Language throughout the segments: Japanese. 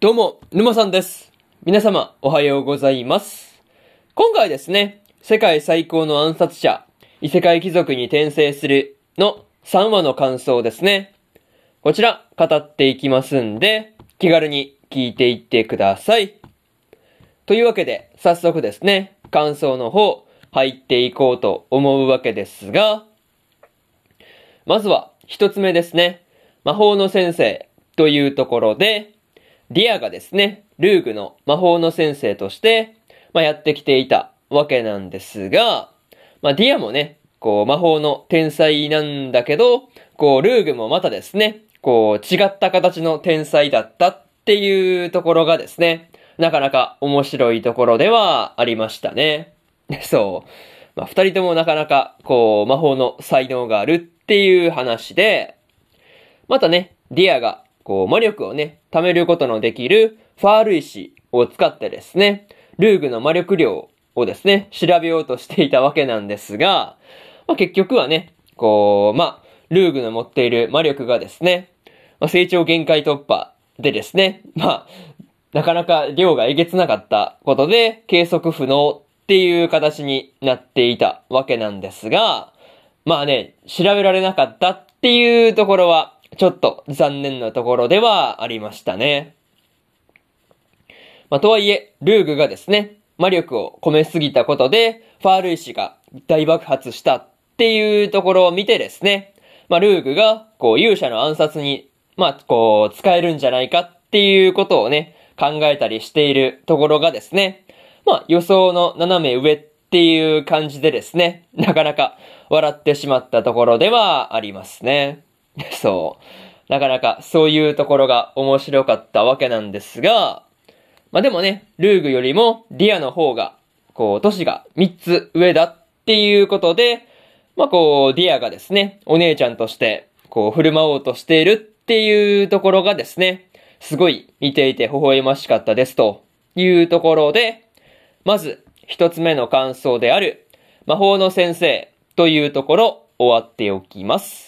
どうも、沼さんです。皆様、おはようございます。今回ですね、世界最高の暗殺者、異世界貴族に転生するの3話の感想ですね。こちら、語っていきますんで、気軽に聞いていってください。というわけで、早速ですね、感想の方、入っていこうと思うわけですが、まずは、一つ目ですね。魔法の先生というところで、ディアがですね、ルーグの魔法の先生として、まあ、やってきていたわけなんですが、まあ、ディアもね、こう、魔法の天才なんだけど、こう、ルーグもまたですね、こう、違った形の天才だったっていうところがですね、なかなか面白いところではありましたね。そう。まあ、二人ともなかなか、こう、魔法の才能があるっていう話で、またね、ディアが、こう、魔力をね、貯めることのできるファール石を使ってですね、ルーグの魔力量をですね、調べようとしていたわけなんですが、まあ、結局はね、こう、まあ、ルーグの持っている魔力がですね、まあ、成長限界突破でですね、まあ、なかなか量がえげつなかったことで、計測不能っていう形になっていたわけなんですが、まあね、調べられなかったっていうところは、ちょっと残念なところではありましたね。まあ、とはいえ、ルーグがですね、魔力を込めすぎたことで、ファール石が大爆発したっていうところを見てですね、まあ、ルーグが、こう、勇者の暗殺に、まあ、こう、使えるんじゃないかっていうことをね、考えたりしているところがですね、まあ、予想の斜め上っていう感じでですね、なかなか笑ってしまったところではありますね。そう。なかなかそういうところが面白かったわけなんですが、まあでもね、ルーグよりもディアの方が、こう、歳が3つ上だっていうことで、まあこう、ディアがですね、お姉ちゃんとして、こう、振る舞おうとしているっていうところがですね、すごい見ていて微笑ましかったですというところで、まず、一つ目の感想である、魔法の先生というところ、終わっておきます。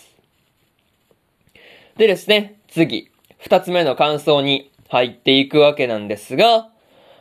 でですね、次、二つ目の感想に入っていくわけなんですが、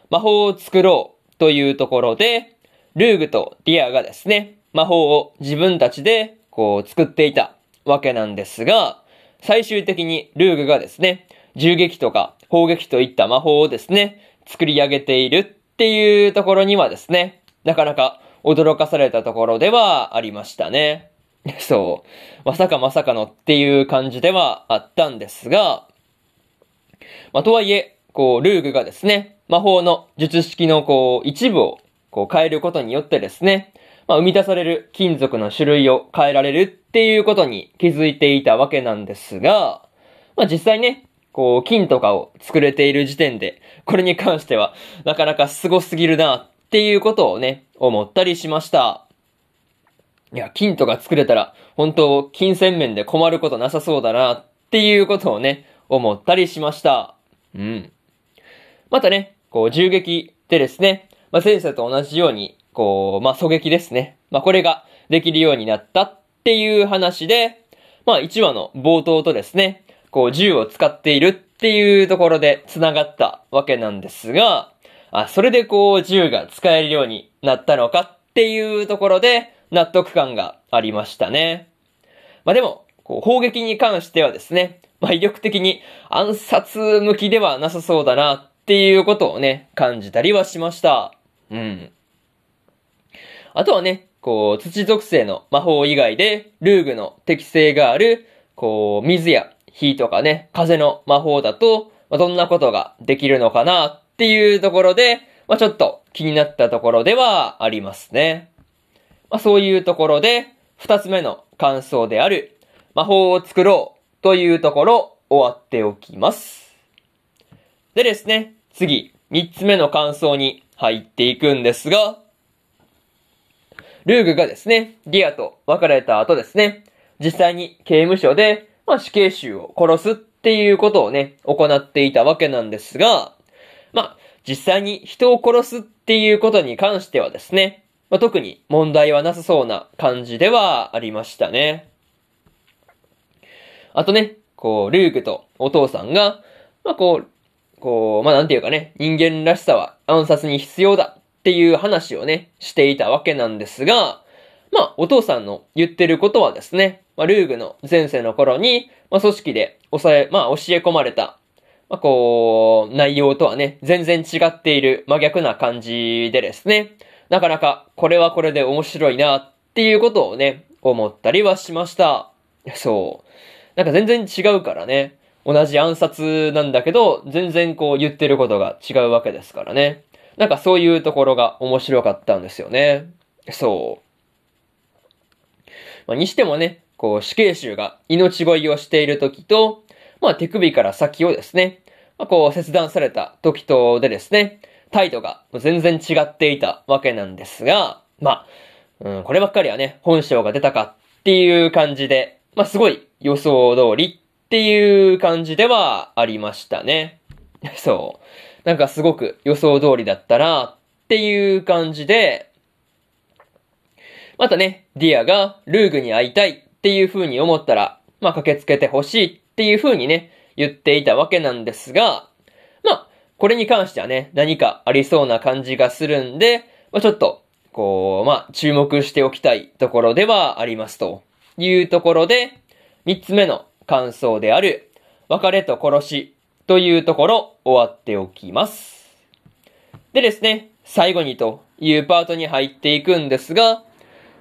魔法を作ろうというところで、ルーグとディアがですね、魔法を自分たちでこう作っていたわけなんですが、最終的にルーグがですね、銃撃とか砲撃といった魔法をですね、作り上げているっていうところにはですね、なかなか驚かされたところではありましたね。そう。まさかまさかのっていう感じではあったんですが、まあ、とはいえ、こう、ルーグがですね、魔法の術式のこう、一部をこう変えることによってですね、まあ、生み出される金属の種類を変えられるっていうことに気づいていたわけなんですが、まあ、実際ね、こう、金とかを作れている時点で、これに関しては、なかなか凄すぎるなっていうことをね、思ったりしました。いや、金とか作れたら、本当金銭面で困ることなさそうだなっていうことをね、思ったりしました。うん。またね、こう、銃撃でですね、まあ、前世と同じように、こう、まあ、狙撃ですね。まあ、これができるようになったっていう話で、まあ、1話の冒頭とですね、こう、銃を使っているっていうところで繋がったわけなんですが、あ、それでこう、銃が使えるようになったのかっていうところで、納得感がありましたね。まあ、でも、こう、砲撃に関してはですね、まあ、威力的に暗殺向きではなさそうだなっていうことをね、感じたりはしました。うん。あとはね、こう、土属性の魔法以外で、ルーグの適性がある、こう、水や火とかね、風の魔法だと、まあ、どんなことができるのかなっていうところで、まあ、ちょっと気になったところではありますね。まあ、そういうところで、二つ目の感想である、魔法を作ろうというところ、終わっておきます。でですね、次、三つ目の感想に入っていくんですが、ルーグがですね、ディアと別れた後ですね、実際に刑務所で、まあ、死刑囚を殺すっていうことをね、行っていたわけなんですが、まあ、実際に人を殺すっていうことに関してはですね、まあ、特に問題はなさそうな感じではありましたね。あとね、こう、ルーグとお父さんが、まあ、こう、こう、まあ、なんていうかね、人間らしさは暗殺に必要だっていう話をね、していたわけなんですが、まあ、お父さんの言ってることはですね、まあ、ルーグの前世の頃に、まあ、組織で抑え、まあ、教え込まれた、まあ、こう、内容とはね、全然違っている真逆な感じでですね、なかなかこれはこれで面白いなっていうことをね、思ったりはしました。そう。なんか全然違うからね。同じ暗殺なんだけど、全然こう言ってることが違うわけですからね。なんかそういうところが面白かったんですよね。そう。まあ、にしてもね、こう死刑囚が命乞いをしている時と、まあ手首から先をですね、まあ、こう切断された時とでですね、態度が全然違っていたわけなんですが、まあ、うん、こればっかりはね、本性が出たかっていう感じで、まあすごい予想通りっていう感じではありましたね。そう。なんかすごく予想通りだったなっていう感じで、またね、ディアがルーグに会いたいっていう風に思ったら、まあ駆けつけてほしいっていう風にね、言っていたわけなんですが、これに関してはね、何かありそうな感じがするんで、まあちょっと、こう、まあ注目しておきたいところではありますというところで、三つ目の感想である、別れと殺しというところ終わっておきます。でですね、最後にというパートに入っていくんですが、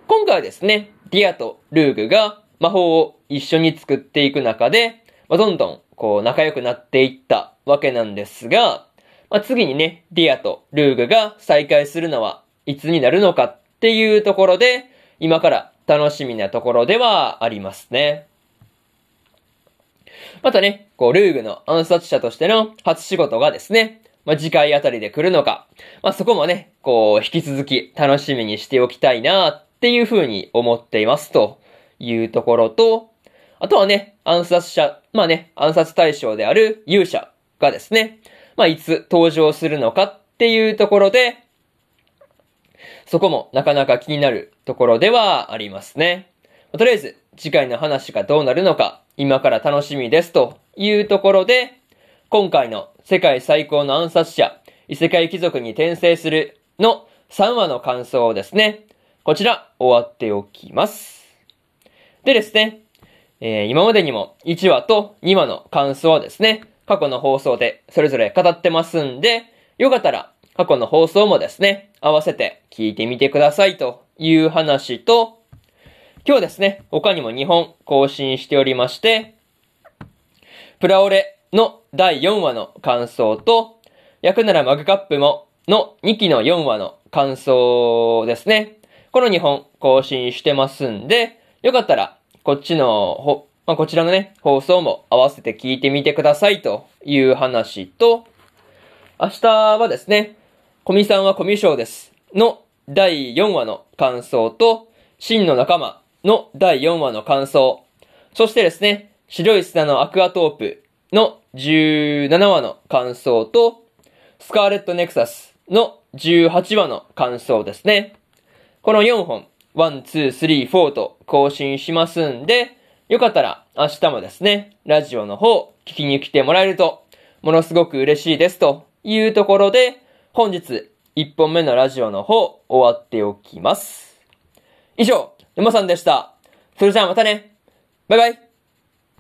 今回はですね、ディアとルーグが魔法を一緒に作っていく中で、まあ、どんどんこう仲良くなっていったわけなんですが、まあ、次にね、ディアとルーグが再会するのはいつになるのかっていうところで、今から楽しみなところではありますね。またね、こう、ルーグの暗殺者としての初仕事がですね、まあ、次回あたりで来るのか、まあ、そこもね、こう、引き続き楽しみにしておきたいなっていう風に思っていますというところと、あとはね、暗殺者、まあね、暗殺対象である勇者がですね、まあいつ登場するのかっていうところで、そこもなかなか気になるところではありますね。とりあえず、次回の話がどうなるのか、今から楽しみですというところで、今回の世界最高の暗殺者、異世界貴族に転生するの3話の感想をですね、こちら終わっておきます。でですね、えー、今までにも1話と2話の感想はですね、過去の放送でそれぞれ語ってますんで、よかったら過去の放送もですね、合わせて聞いてみてくださいという話と、今日ですね、他にも2本更新しておりまして、プラオレの第4話の感想と、焼くならマグカップもの2期の4話の感想ですね。この2本更新してますんで、よかったらこっちの、まあ、こちらのね、放送も合わせて聞いてみてくださいという話と、明日はですね、コミさんはコミュ障ですの第4話の感想と、真の仲間の第4話の感想、そしてですね、白い砂のアクアトープの17話の感想と、スカーレットネクサスの18話の感想ですね。この4本、1、2、3、4と更新しますんで、よかったら明日もですね、ラジオの方聞きに来てもらえると、ものすごく嬉しいですというところで、本日1本目のラジオの方終わっておきます。以上、山さんでした。それじゃあまたね。バイバイ。